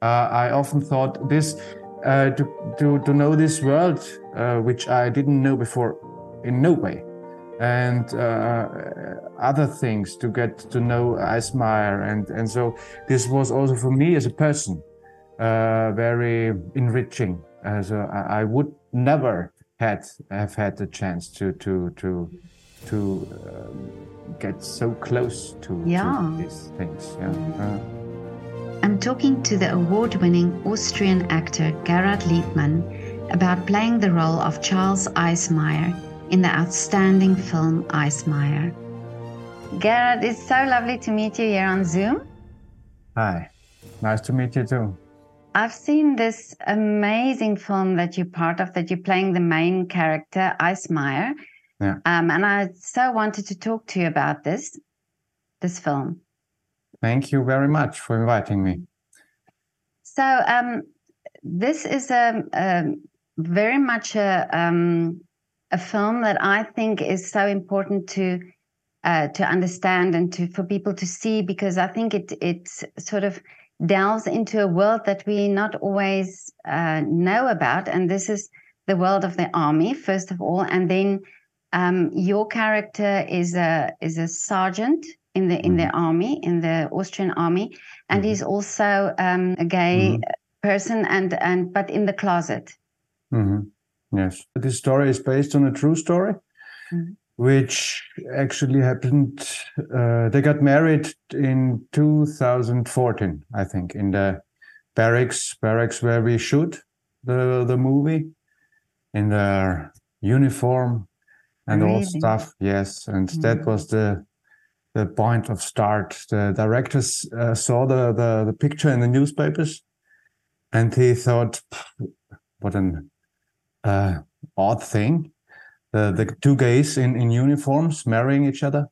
Uh, I often thought this uh, to, to, to know this world, uh, which I didn't know before in no way, and uh, other things to get to know Eismayer. And, and so this was also for me as a person uh, very enriching. As a, I would never had have had the chance to to to to um, get so close to, Yeah. to these things. Yeah. I'm talking to the award winning Austrian actor Gerhard Liebmann about playing the role of Charles Eismayer in the outstanding film Eismayer. Gerhard, it's so lovely to meet you here on Zoom. hi, nice to meet you too. I've seen this amazing film that you're part of, that you're playing the main character, Eismayer. Yeah. Um, and I so wanted to talk to you about this, this film. Thank you very much for inviting me. So um, this is a, a very much a um, a film that I think is so important to uh, to understand and to for people to see because I think it it sort of delves into a world that we not always uh, know about, and this is the world of the army first of all, and then um, your character is a is a sergeant in the in the army in the Austrian army, and Mhm. he's also um, a gay Mhm. person and and but in the closet. Yes. This story is based on a true story, which actually happened. Uh, they got married in 2014, I think, in the barracks, barracks where we shoot the the movie, in their uniform and all stuff. Yes, and that Mhm. was the the point of start. The directors uh, saw the, the the picture in the newspapers, and he thought, "What an uh, odd thing. The, the two gays in, in uniforms marrying each other.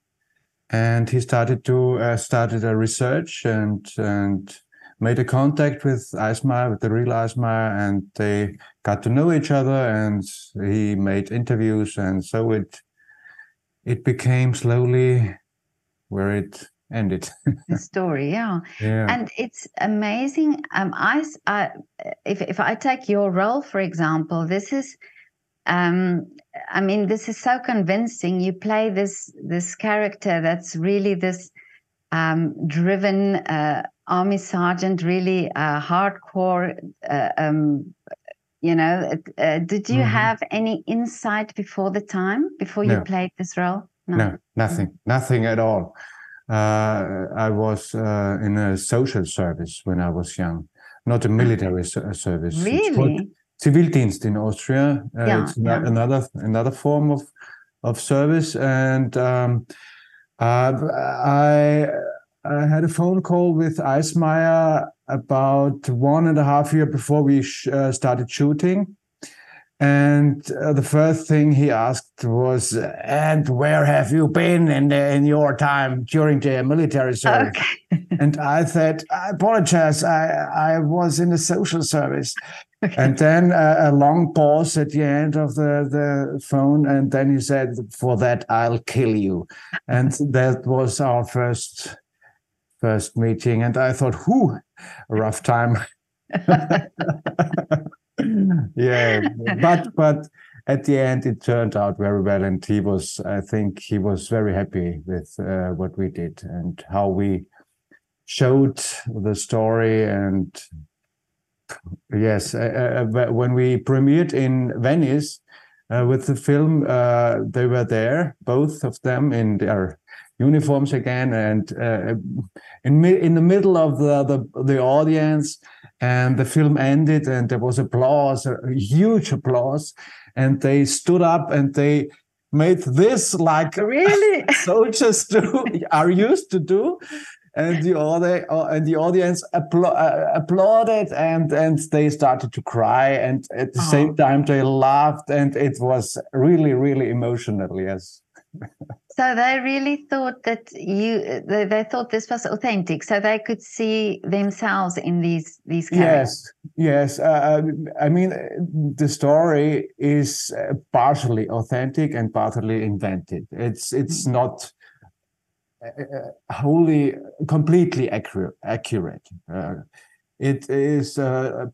And he started to uh, started a research and and made a contact with Eismayer, with the real Eismayer, and they got to know each other. And he made interviews, and so it it became slowly where it ended. The story, yeah. yeah. And it's amazing. Um, I, I if if I take your role for example, this is, um, I mean, this is so convincing. You play this this character that's really this um, driven uh, army sergeant, really uh, hardcore. Uh, um, you know, uh, did you Mhm. have any insight before the time before you No. played this role? No, nothing, nothing at all. Uh, I was uh, in a social service when I was young, not a military ser- service. Really? Zivildienst in Austria. Uh, Yeah, it's yeah. another another form of of service, and um, uh, I I had a phone call with Eismayer about one and a half year before we sh- uh, started shooting. And uh, the first thing he asked was, "And where have you been in the, in your time during the military service?" Okay. And I said, "I apologize. I I was in the social service." Okay. And then uh, a long pause at the end of the, the phone, and then he said, "For that, I'll kill you." And that was our first first meeting, and I thought, "Whew, a rough time." yeah, but but at the end, it turned out very well, and he was, I think, he was very happy with uh, what we did and how we showed the story and Yes, uh, uh, when we premiered in Venice uh, with the film, uh, they were there, both of them in their uniforms again, and uh, in in the middle of the, the the audience, and the film ended, and there was applause, a huge applause, and they stood up and they made this like Really? soldiers do are used to do and the other and the audience appla- uh, applauded and and they started to cry and at the Oh. same time they laughed and it was really really emotional yes So they really thought that you they, they thought this was authentic, so they could see themselves in these these characters. yes. Yes uh, i mean uh, the story is uh, partially authentic and partially invented. It's it's not uh, uh, wholly completely accurate accurate. Uh, it is uh,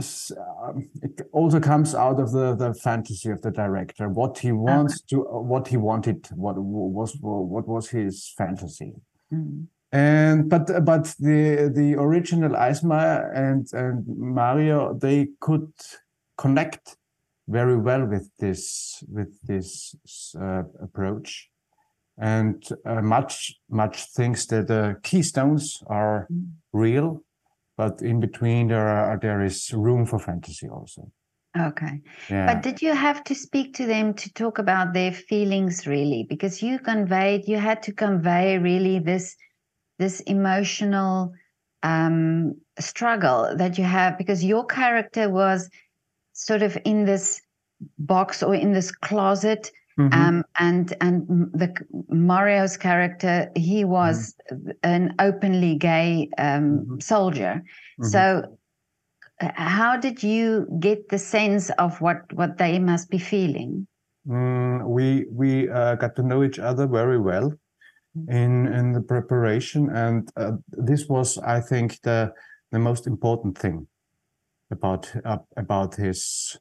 um, it also comes out of the the fantasy of the director. What he wants to what he wanted what was what was his fantasy. Mm. and but but the the original Eismayer and and Mario they could connect very well with this with this uh, approach. And uh, much much thinks that the keystones are mm. real but in between there are there is room for fantasy also. Okay. Yeah. but did you have to speak to them to talk about their feelings really? Because you conveyed you had to convey really this this emotional um, struggle that you have because your character was sort of in this box or in this closet Mm-hmm. Um, and and the Mario's character, he was mm-hmm. an openly gay um, mm-hmm. soldier. Mm-hmm. So, uh, how did you get the sense of what what they must be feeling? Mm, we we uh, got to know each other very well mm-hmm. in in the preparation, and uh, this was, I think, the the most important thing about uh, about his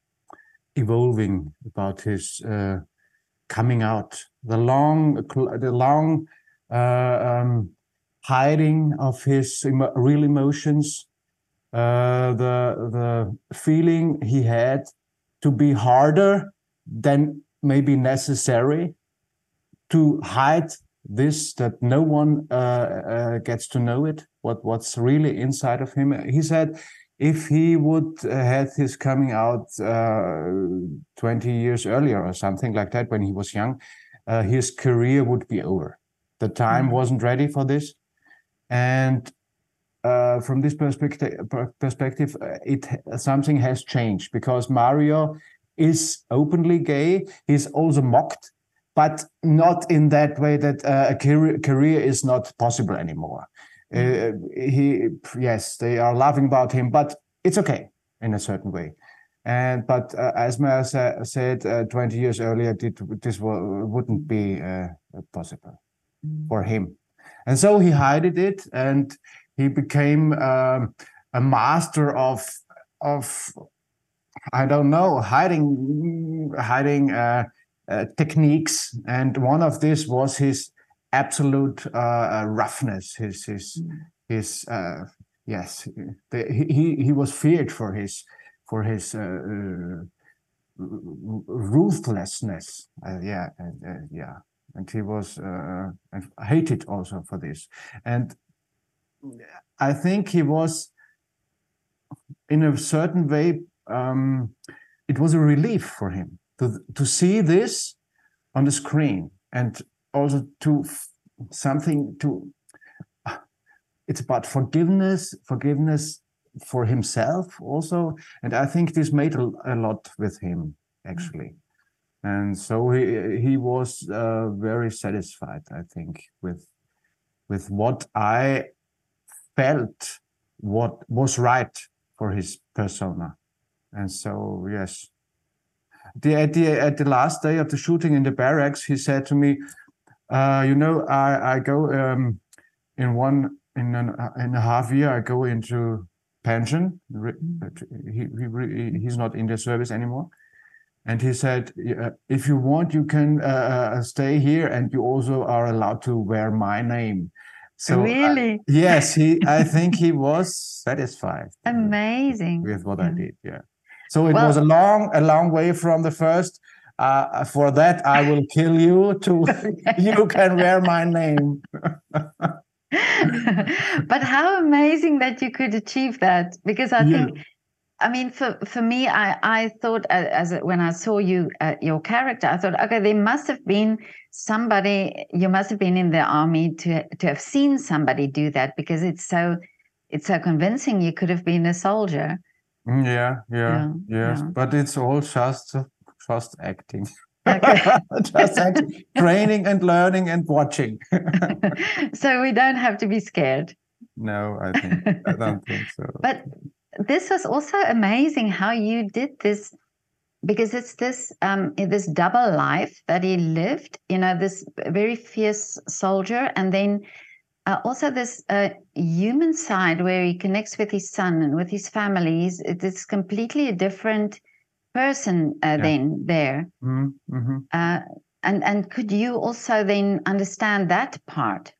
evolving, about his uh, coming out, the long, the long uh, um, hiding of his emo real emotions, uh, the the feeling he had to be harder than maybe necessary to hide this that no one uh, uh, gets to know it what what's really inside of him. He said if he would uh, had his coming out uh, 20 years earlier or something like that when he was young uh, his career would be over. The time mm-hmm. wasn't ready for this. And uh, from this perspective perspective uh, it something has changed because mario is openly gay. He's also mocked but not in that way that uh, a career, career is not possible anymore uh, he yes they are laughing about him but it's okay in a certain way. And but uh, Eismayer sa- said uh, 20 years earlier it, this w- wouldn't be uh, possible mm. for him. And so he hid it and he became um, a master of of i don't know hiding hiding uh, uh, techniques. And one of this was his absolute uh, uh, roughness. His his mm. his uh, yes, the, he he was feared for his for his ruthlessness. yeah, and, yeah, and he was and hated also for this. And I think he was, in a certain way, um, it was a relief for him to to see this on the screen and also to something to it's about forgiveness forgiveness for himself also. And i think this made a, a lot with him actually. And so he he was uh, very satisfied i think with with what i felt what was right for his persona. And so yes. The, at the at the last day of the shooting in the barracks he said to me uh, you know, I I go um, in one in an, in a half year. I go into pension. He, he he's not in the service anymore. And he said, if you want, you can uh, uh, stay here, and you also are allowed to wear my name. So uh, really, uh, yes, he. I think he was satisfied. Amazing with what I did. Yeah. So it well, was a long, a long way from the first uh, for that I will kill you to you can wear my name. but how amazing that you could achieve that because I yeah. think I mean, for, for me, I, I thought uh, as when I saw you, uh, your character, I thought, okay, there must have been somebody. You must have been in the army to to have seen somebody do that because it's so it's so convincing. You could have been a soldier. Mm, yeah, yeah, yeah. yes. Yeah. But it's all just just acting. Okay. just acting, training and learning and watching. so we don't have to be scared. No, I think I don't think so. But this was also amazing how you did this because it's this um, this double life that he lived. You know, this very fierce soldier, and then uh, also this uh, human side where he connects with his son and with his family. He's, it's completely a different person uh, yeah. then there. Mm-hmm. Uh, and and could you also then understand that part?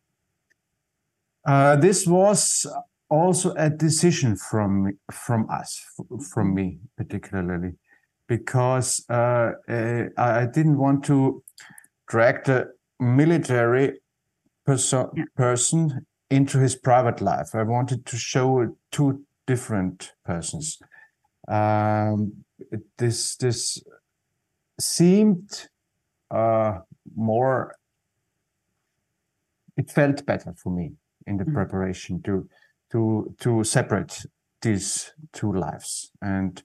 Uh, this was also a decision from from us, from me particularly, because uh, I didn't want to drag the military perso- yeah. person into his private life. I wanted to show two different persons. Um, this this seemed uh, more. It felt better for me in the mm-hmm. preparation to to to separate these two lives, and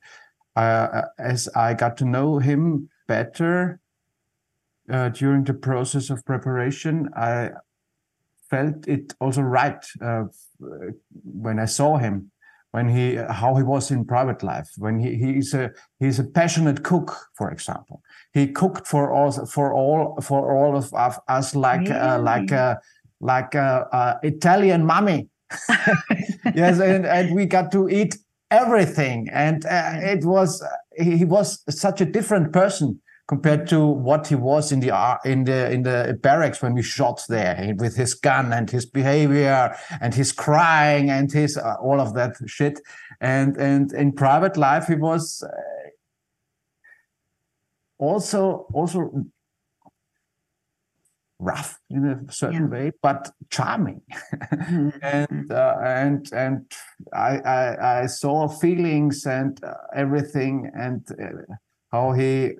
uh, as I got to know him better uh, during the process of preparation, I felt it also right uh, when I saw him, when he how he was in private life. When he he's a he's a passionate cook, for example. He cooked for all for all for all of, us like really? uh, like a like a, Italian mummy yes, and, and we got to eat everything, and uh, it was he was such a different person compared to what he was in the in the in the barracks when we shot there with his gun and his behavior and his crying and his uh, all of that shit and and in private life he was uh, also also rough in a certain yeah. way, but charming. Mm-hmm. and uh, and and I, I, I saw feelings and uh, everything and uh, how he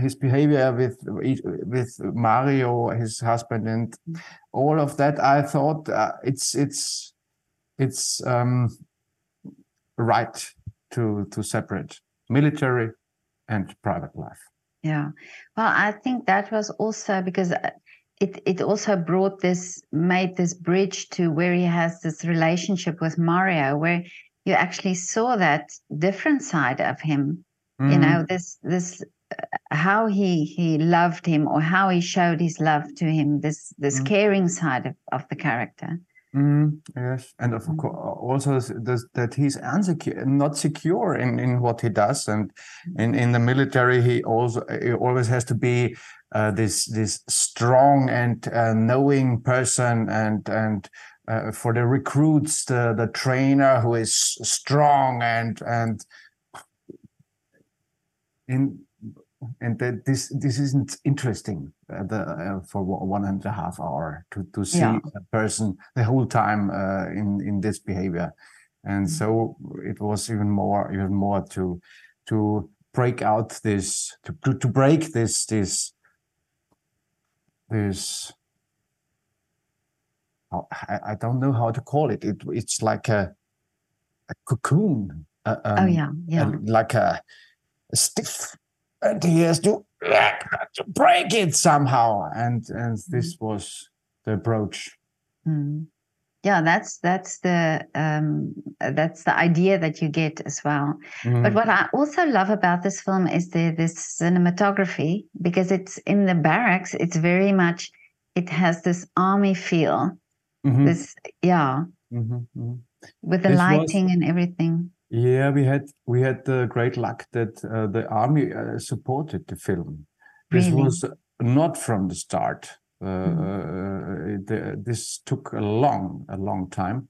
his behavior with with Mario, his husband, and all of that. I thought uh, it's it's it's um, right to to separate military and private life. Yeah, well, I think that was also because uh, it it also brought this made this bridge to where he has this relationship with Mario, where you actually saw that different side of him. Mm. You know, this this how he he loved him or how he showed his love to him this this mm. caring side of, of the character mm, yes and of mm. course also that he's unsecure not secure in in what he does and in in the military he also he always has to be uh, this this strong and uh, knowing person and and uh, for the recruits the the trainer who is strong and and in and that this this isn't interesting uh, the, uh, for one and a half hour to to see yeah. a person the whole time uh, in in this behavior and mm. so it was even more even more to to break out this to to, to break this this this I, I don't know how to call it. it it's like a a cocoon. Uh, um, oh yeah, yeah. A, like a, a stiff and he has to, to break it somehow. And and this was the approach. Mm. yeah that's that's the um that's the idea that you get as well. Mm. but what i also love about this film is the this cinematography because it's in the barracks. It's very much it has this army feel. Mm-hmm. this yeah. Mm-hmm, mm-hmm. with the this lighting was, and everything yeah, we had we had the great luck that uh, the army uh, supported the film. This really? was not from the start. Uh, mm. the, this took a long, a long time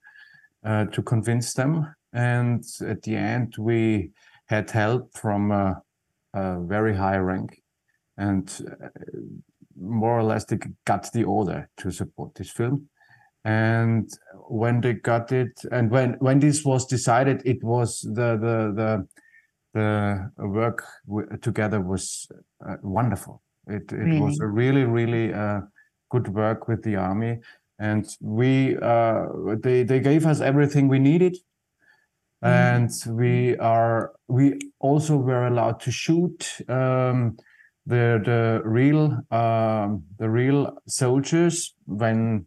uh, to convince them, and at the end we had help from a, a very high rank, and uh, more or less they got the order to support this film and when they got it and when when this was decided it was the the the the work together was uh, wonderful it it really? was a really really uh, good work with the army and we uh, they they gave us everything we needed mm. and we are we also were allowed to shoot um, the the real um, the real soldiers when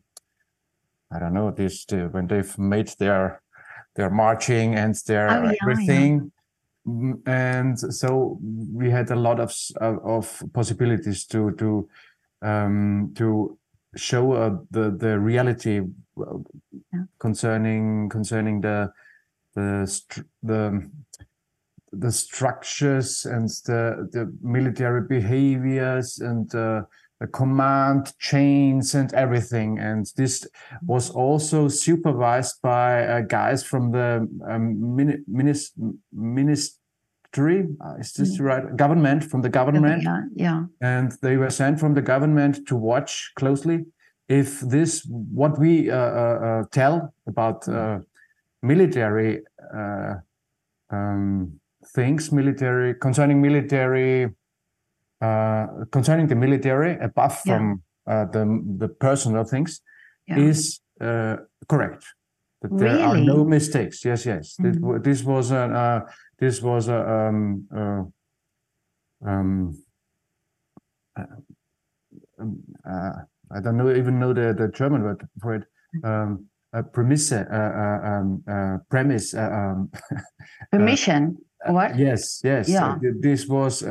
I don't know this when they've made their their marching and their oh, yeah, everything. Yeah. Mm, and so we had a lot of of possibilities to to um, to show uh, the the reality yeah. concerning concerning the the the the structures and the the military behaviors and uh, command chains and everything. And this was also supervised by uh, guys from the um, minis ministry. Uh, is this mm. right? Government from the government. Yeah, yeah. And they were sent from the government to watch closely if this what we uh, uh, uh tell about uh, military um, things military concerning military concerning the military apart from uh, the the personal things yeah. is uh, correct that there really? are no mistakes yes yes mm-hmm. this was a this was a um, um, um I don't know even know the, the German word for it. Um, a premise, uh, uh, um, uh, premise. Um, Permission. What? Yes, yes. Yeah. this was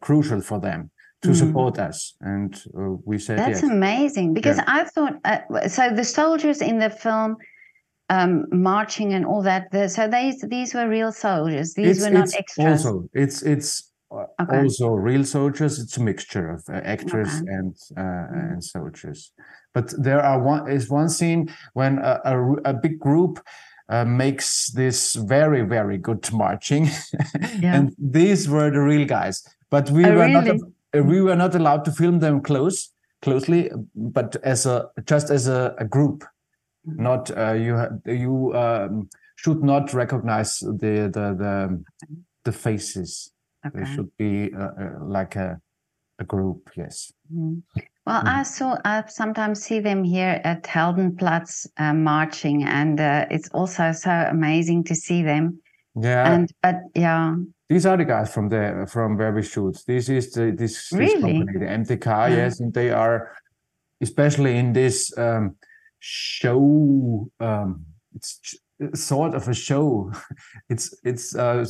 crucial for them to mm. support us, and we said that's yes. amazing because yeah. I thought so. The soldiers in the film. Um, marching and all that. The, so these these were real soldiers. These it's, were not extras. Also, it's it's okay. also real soldiers. It's a mixture of uh, actors okay. and uh, mm. and soldiers. But there are one is one scene when a, a, a big group uh, makes this very very good marching, yeah. and these were the real guys. But we oh, were really? not uh, we were not allowed to film them close closely, but as a just as a, a group. Mm. Not uh, you you um, should not recognize the the the, the faces Okay. There should be uh, uh, like a a group. Yes. Mm. Well, mm. I saw. I sometimes see them here at Heldenplatz uh, marching, and uh, it's also so amazing to see them. Yeah. And but yeah. These are the guys from the from where we shoot. This is the this, really? this company, the MTK. Yeah. Yes, and they are especially in this um, show. Um, it's sort of a show. It's it's uh,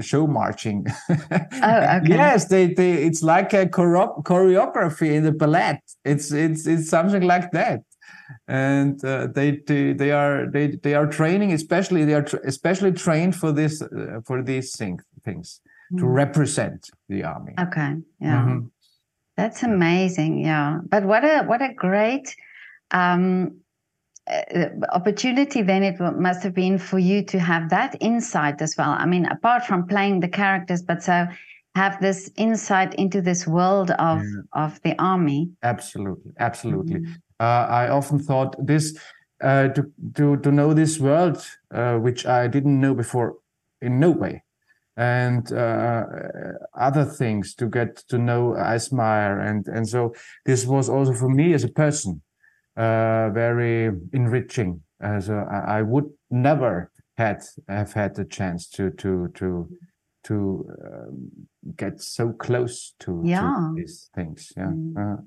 show marching. oh, okay. yes, they they it's like a chore- choreography in the ballet. It's it's it's something like that, and uh, they, they they are they they are training. Especially they are tra- especially trained for this uh, for these thing, things mm. to represent the army. Okay, yeah, mm-hmm. that's amazing. Yeah, but what a what a great. Um, uh, opportunity then it must have been for you to have that insight as well. I mean apart from playing the characters but so have this insight into this world of of the army. Absolutely absolutely. Mm-hmm. uh, i often thought this uh, to, to to know this world uh, which i didn't know before in no way. And uh, other things to get to know Eismayer and and so this was also for me as a person uh, very enriching. As I, I would never had have had the chance to to to to um, get so close to, yeah. to these things. Yeah, mm. uh,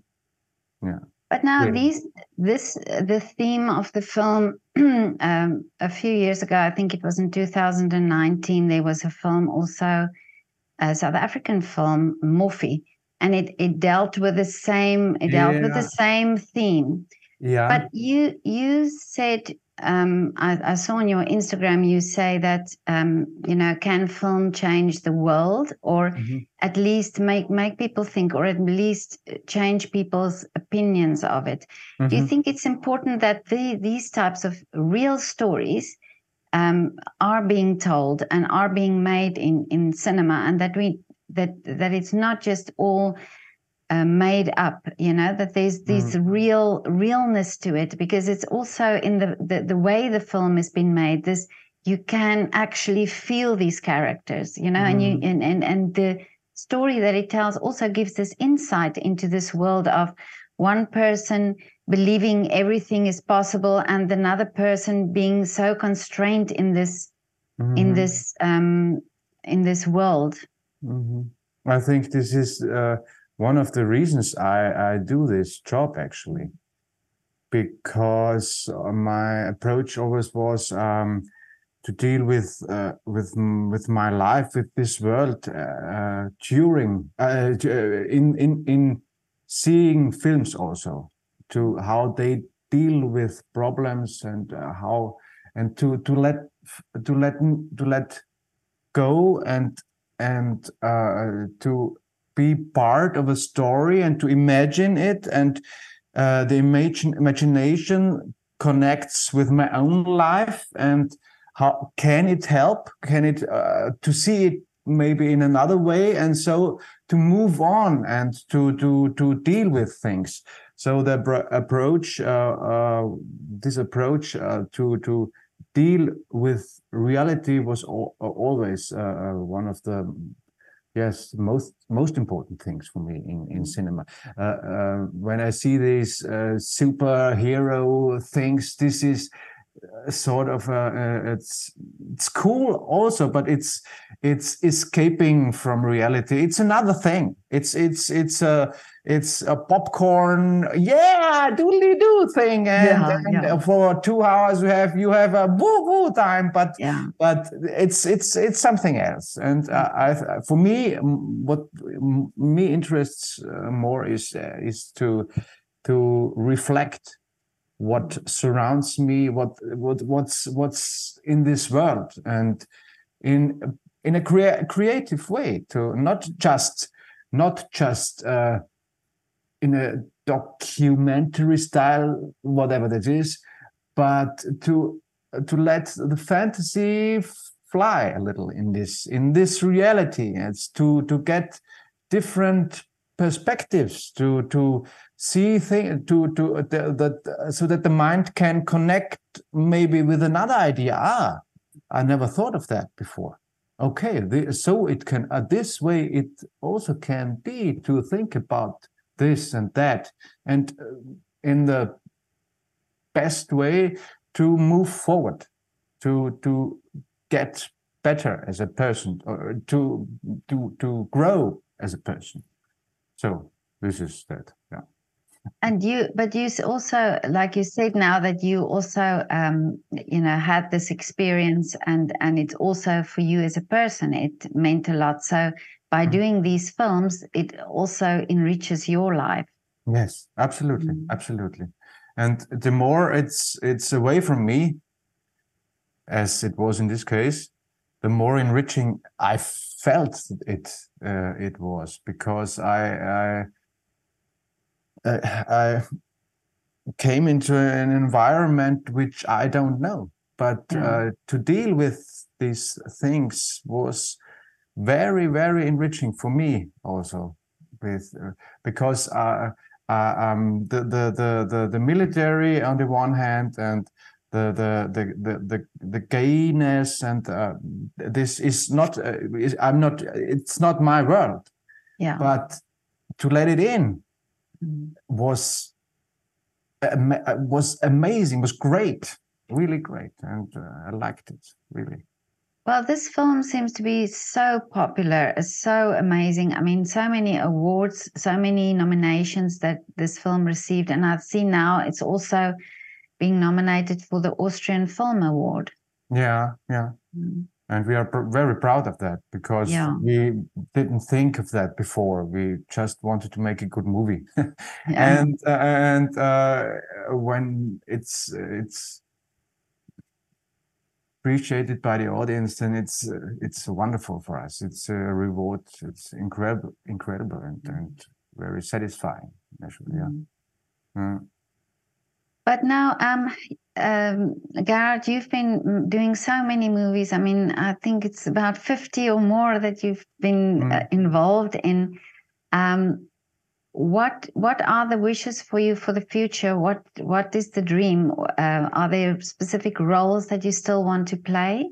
yeah. But now these this the theme of the film. um, a few years ago, I think it was in 2019, there was a film also, a South African film, Moffie, and it it dealt with the same it dealt yeah. with the same theme. Yeah. But you you said um, I, I, saw on your Instagram you say that um, you know can film change the world or mm-hmm. at least make make people think or at least change people's opinions of it. Mm-hmm. Do you mm-hmm. think it's important that the, these types of real stories um, are being told and are being made in in cinema and that we that that it's not just all uh, made up you know that there's this mm. real realness to it because it's also in the, the the way the film has been made this you can actually feel these characters you know mm. and you mm. and, and and the story that it tells also gives this insight into this world of one person believing everything is possible and another person being so constrained in this mm. in mm-hmm. this um in this world mm-hmm. i think this is uh one of the reasons I, I do this job actually, because my approach always was um, to deal with uh, with with my life with this world uh, during uh, uh in in in seeing films also to how they deal with problems and uh, how and to to let to let to let go and and uh, to be part of a story and to imagine it. And uh, the imagine, imagination connects with my own life. And how can it help? Can it uh, to see it maybe in another way? And so to move on and to to to deal with things. So the approach uh, uh, this approach uh, to to deal with reality was always uh, one of the yes most most important things for me in in mm. cinema. Uh, uh, when i see these uh, superhero things this is sort of uh, it's it's cool also but it's it's escaping from reality it's another thing it's it's it's a it's a popcorn yeah doodly doo thing and, yeah, and yeah. for two hours you have you have a woo woo time but yeah. but it's it's it's something else and uh, I for me what me interests uh, more is uh, is to to reflect what surrounds me what what what's what's in this world. And in in a crea- creative way to not just not just uh, in a documentary style whatever that is but to to let the fantasy fly a little in this in this reality. It's to to get different perspectives to to see things to to uh, that so that the mind can connect maybe with another idea. Ah i never thought of that before. Okay the, so it can uh, this way it also can be to think about this and that and uh, in the best way to move forward to to get better as a person or to to to grow as a person so this is that yeah and you but you also like you said now that you also um you know had this experience and and it's also for you as a person it meant a lot so by mm. doing these films it also enriches your life yes absolutely mm. absolutely and the more it's it's away from me as it was in this case the more enriching i felt it uh, it was because i i uh, I came into an environment which I don't know. But mm. uh, to deal with these things was very, very enriching for me also, with uh, because uh, uh, um, the, the the the the military on the one hand and the the the the the, gayness and uh, this is not uh, I'm not it's not my world. Yeah. But to let it in was was amazing, was great, really great, and uh, I liked it really. Well, this film seems to be so popular, so amazing. I mean, so many awards, so many nominations that this film received, and I've seen now it's also being nominated for the Austrian Film Award. Yeah, yeah. Mm and we are pr- very proud of that because yeah. we didn't think of that before we just wanted to make a good movie yeah. and uh, and uh, when it's it's appreciated by the audience then it's uh, it's wonderful for us it's a reward it's incredible incredible and, and very satisfying actually yeah mm-hmm. But now um um, Gerard, you've been doing so many movies. I mean, I think it's about 50 or more that you've been mm. uh, involved in. Um, what what are the wishes for you for the future? What what is the dream? Uh, are there specific roles that you still want to play?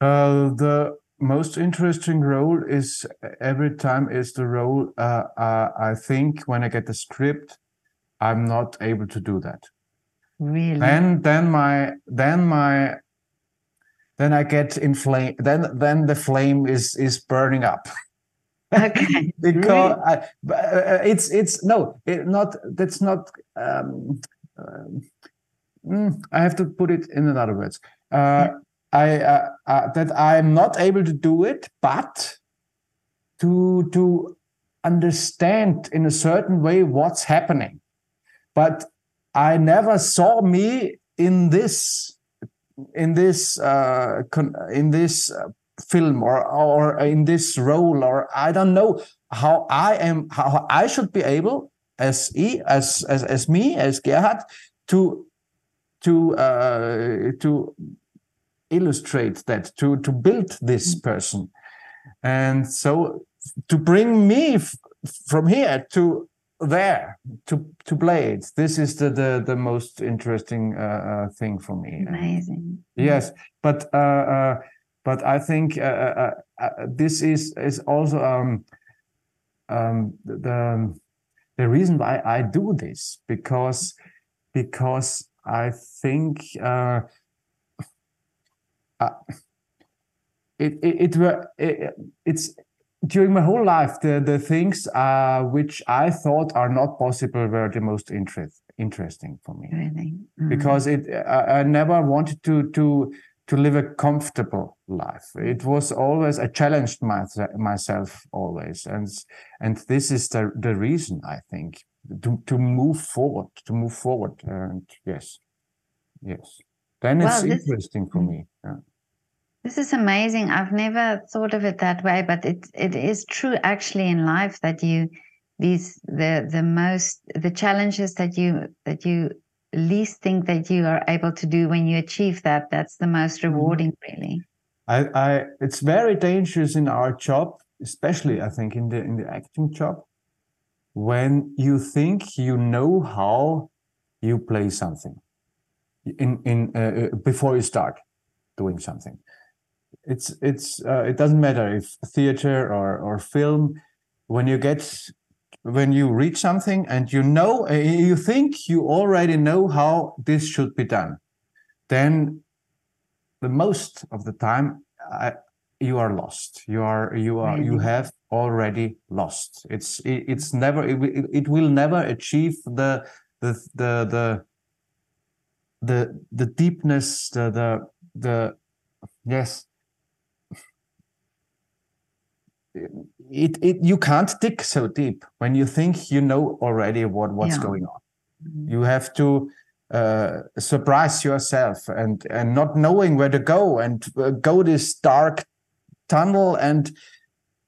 Uh, the most interesting role is every time is the role uh, uh, I think when I get the script, I'm not able to do that. Really? Then then my then my then I get inflamed. Then then the flame is is burning up. Okay. because really? I, uh, it's it's no, it not that's not. Um, uh, I have to put it in another words. Uh, I uh, uh, that I'm not able to do it, but to to understand in a certain way what's happening. But I never saw me in this in this uh, in this uh, film or or in this role or I don't know how I am how I should be able as e as as as me as Gerhard to to uh, to illustrate that to to build this mm. person and so to bring me from here to there to to play it this is the the, the most interesting uh, uh, thing for me. Amazing. Yes but uh, uh but i think uh, uh, this is is also um, um, the the reason why i do this because because i think Uh, it it, it, it it's during my whole life the the things uh, which i thought are not possible were the most interest, interesting for me really? mm. because it I, I, never wanted to to to live a comfortable life it was always i challenged my, myself always and and this is the the reason i think to to move forward to move forward and yes yes then well, it's this, interesting for mm. me yeah. This is amazing. I've never thought of it that way, but it it is true actually in life that you these the the most the challenges that you that you least think that you are able to do when you achieve that that's the most mm-hmm. rewarding really I, I it's very dangerous in our job especially i think in the in the acting job when you think you know how you play something in in uh, uh before you start doing something it's it's uh, it doesn't matter if theater or or film when you get when you read something and you know uh, you think you already know how this should be done then the most of the time uh, you are lost. You are you are you have already lost. It's it, it's never it, it will never achieve the the the the the, the deepness the the the yes it, it you can't dig so deep when you think you know already what what's yeah. going on mm-hmm. you have to uh, surprise yourself and and not knowing where to go and uh, go this dark tunnel and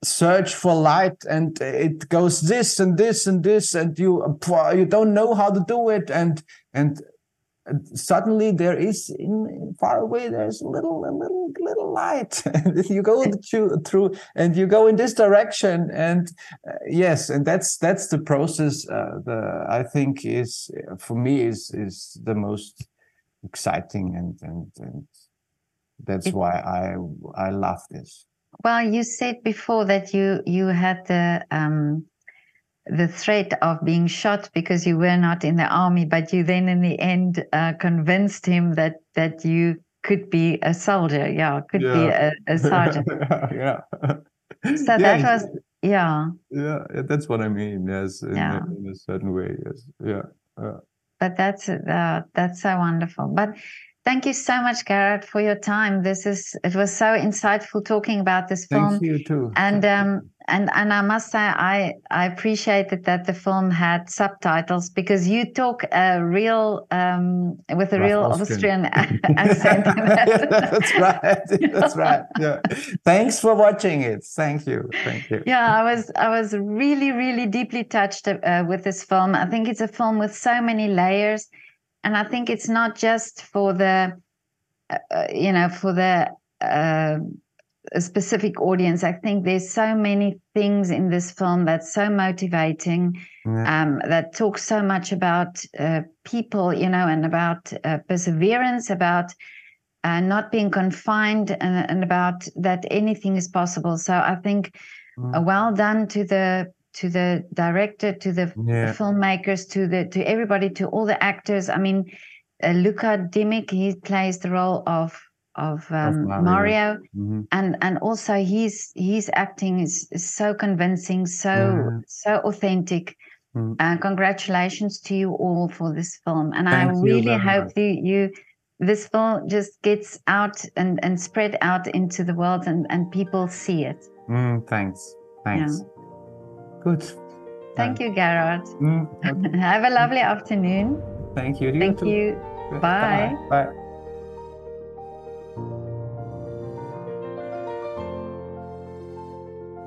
search for light and it goes this and this and this and you you don't know how to do it and and suddenly there is in far away there's a little a little little light. And you go through and you go in this direction and uh, yes and that's that's the process uh, the i think is for me is is the most exciting and and and that's why i i love this. Well you said before that you you had the um the threat of being shot because you were not in the army, but you then in the end uh, convinced him that that you could be a soldier. Yeah, could yeah. be a, a sergeant. yeah. So yeah, that was yeah. Yeah, that's what I mean. Yes, in, yeah. a, in a certain way. Yes, yeah. But that's uh, that's so wonderful. But Thank you so much, Garrett, for your time. This is it was so insightful talking about this film. Thank you too. And um, and and I must say, I I appreciated that the film had subtitles because you talk a real um, with a real Austrian, Austrian accent. that's right. That's right. Yeah. Thanks for watching it. Thank you. Thank you. Yeah, I was I was really really deeply touched uh, with this film. I think it's a film with so many layers and I think it's not just for the, uh, uh, you know, for the uh, specific audience. I think there's so many things in this film that's so motivating, yeah. um, that talks so much about uh, people, you know, and about uh, perseverance, about uh, not being confined, and, and, about that anything is possible. So I think, mm. well done to the to the director, to the yeah. filmmakers, to the to everybody, to all the actors. I mean, uh, Luka Dimic, he plays the role of of, um, of Mario, Mario. Mm-hmm. and and also he's he's acting is, is so convincing, so yeah. so authentic. Mm. Uh, congratulations to you all for this film, and Thank I really hope that you this film just gets out and and spread out into the world, and and people see it. Mm, thanks, thanks. Yeah. Good. Thank you, Gerhard. Mm, okay. Have a lovely afternoon. Thank you. Thank you. Bye. Bye. Bye.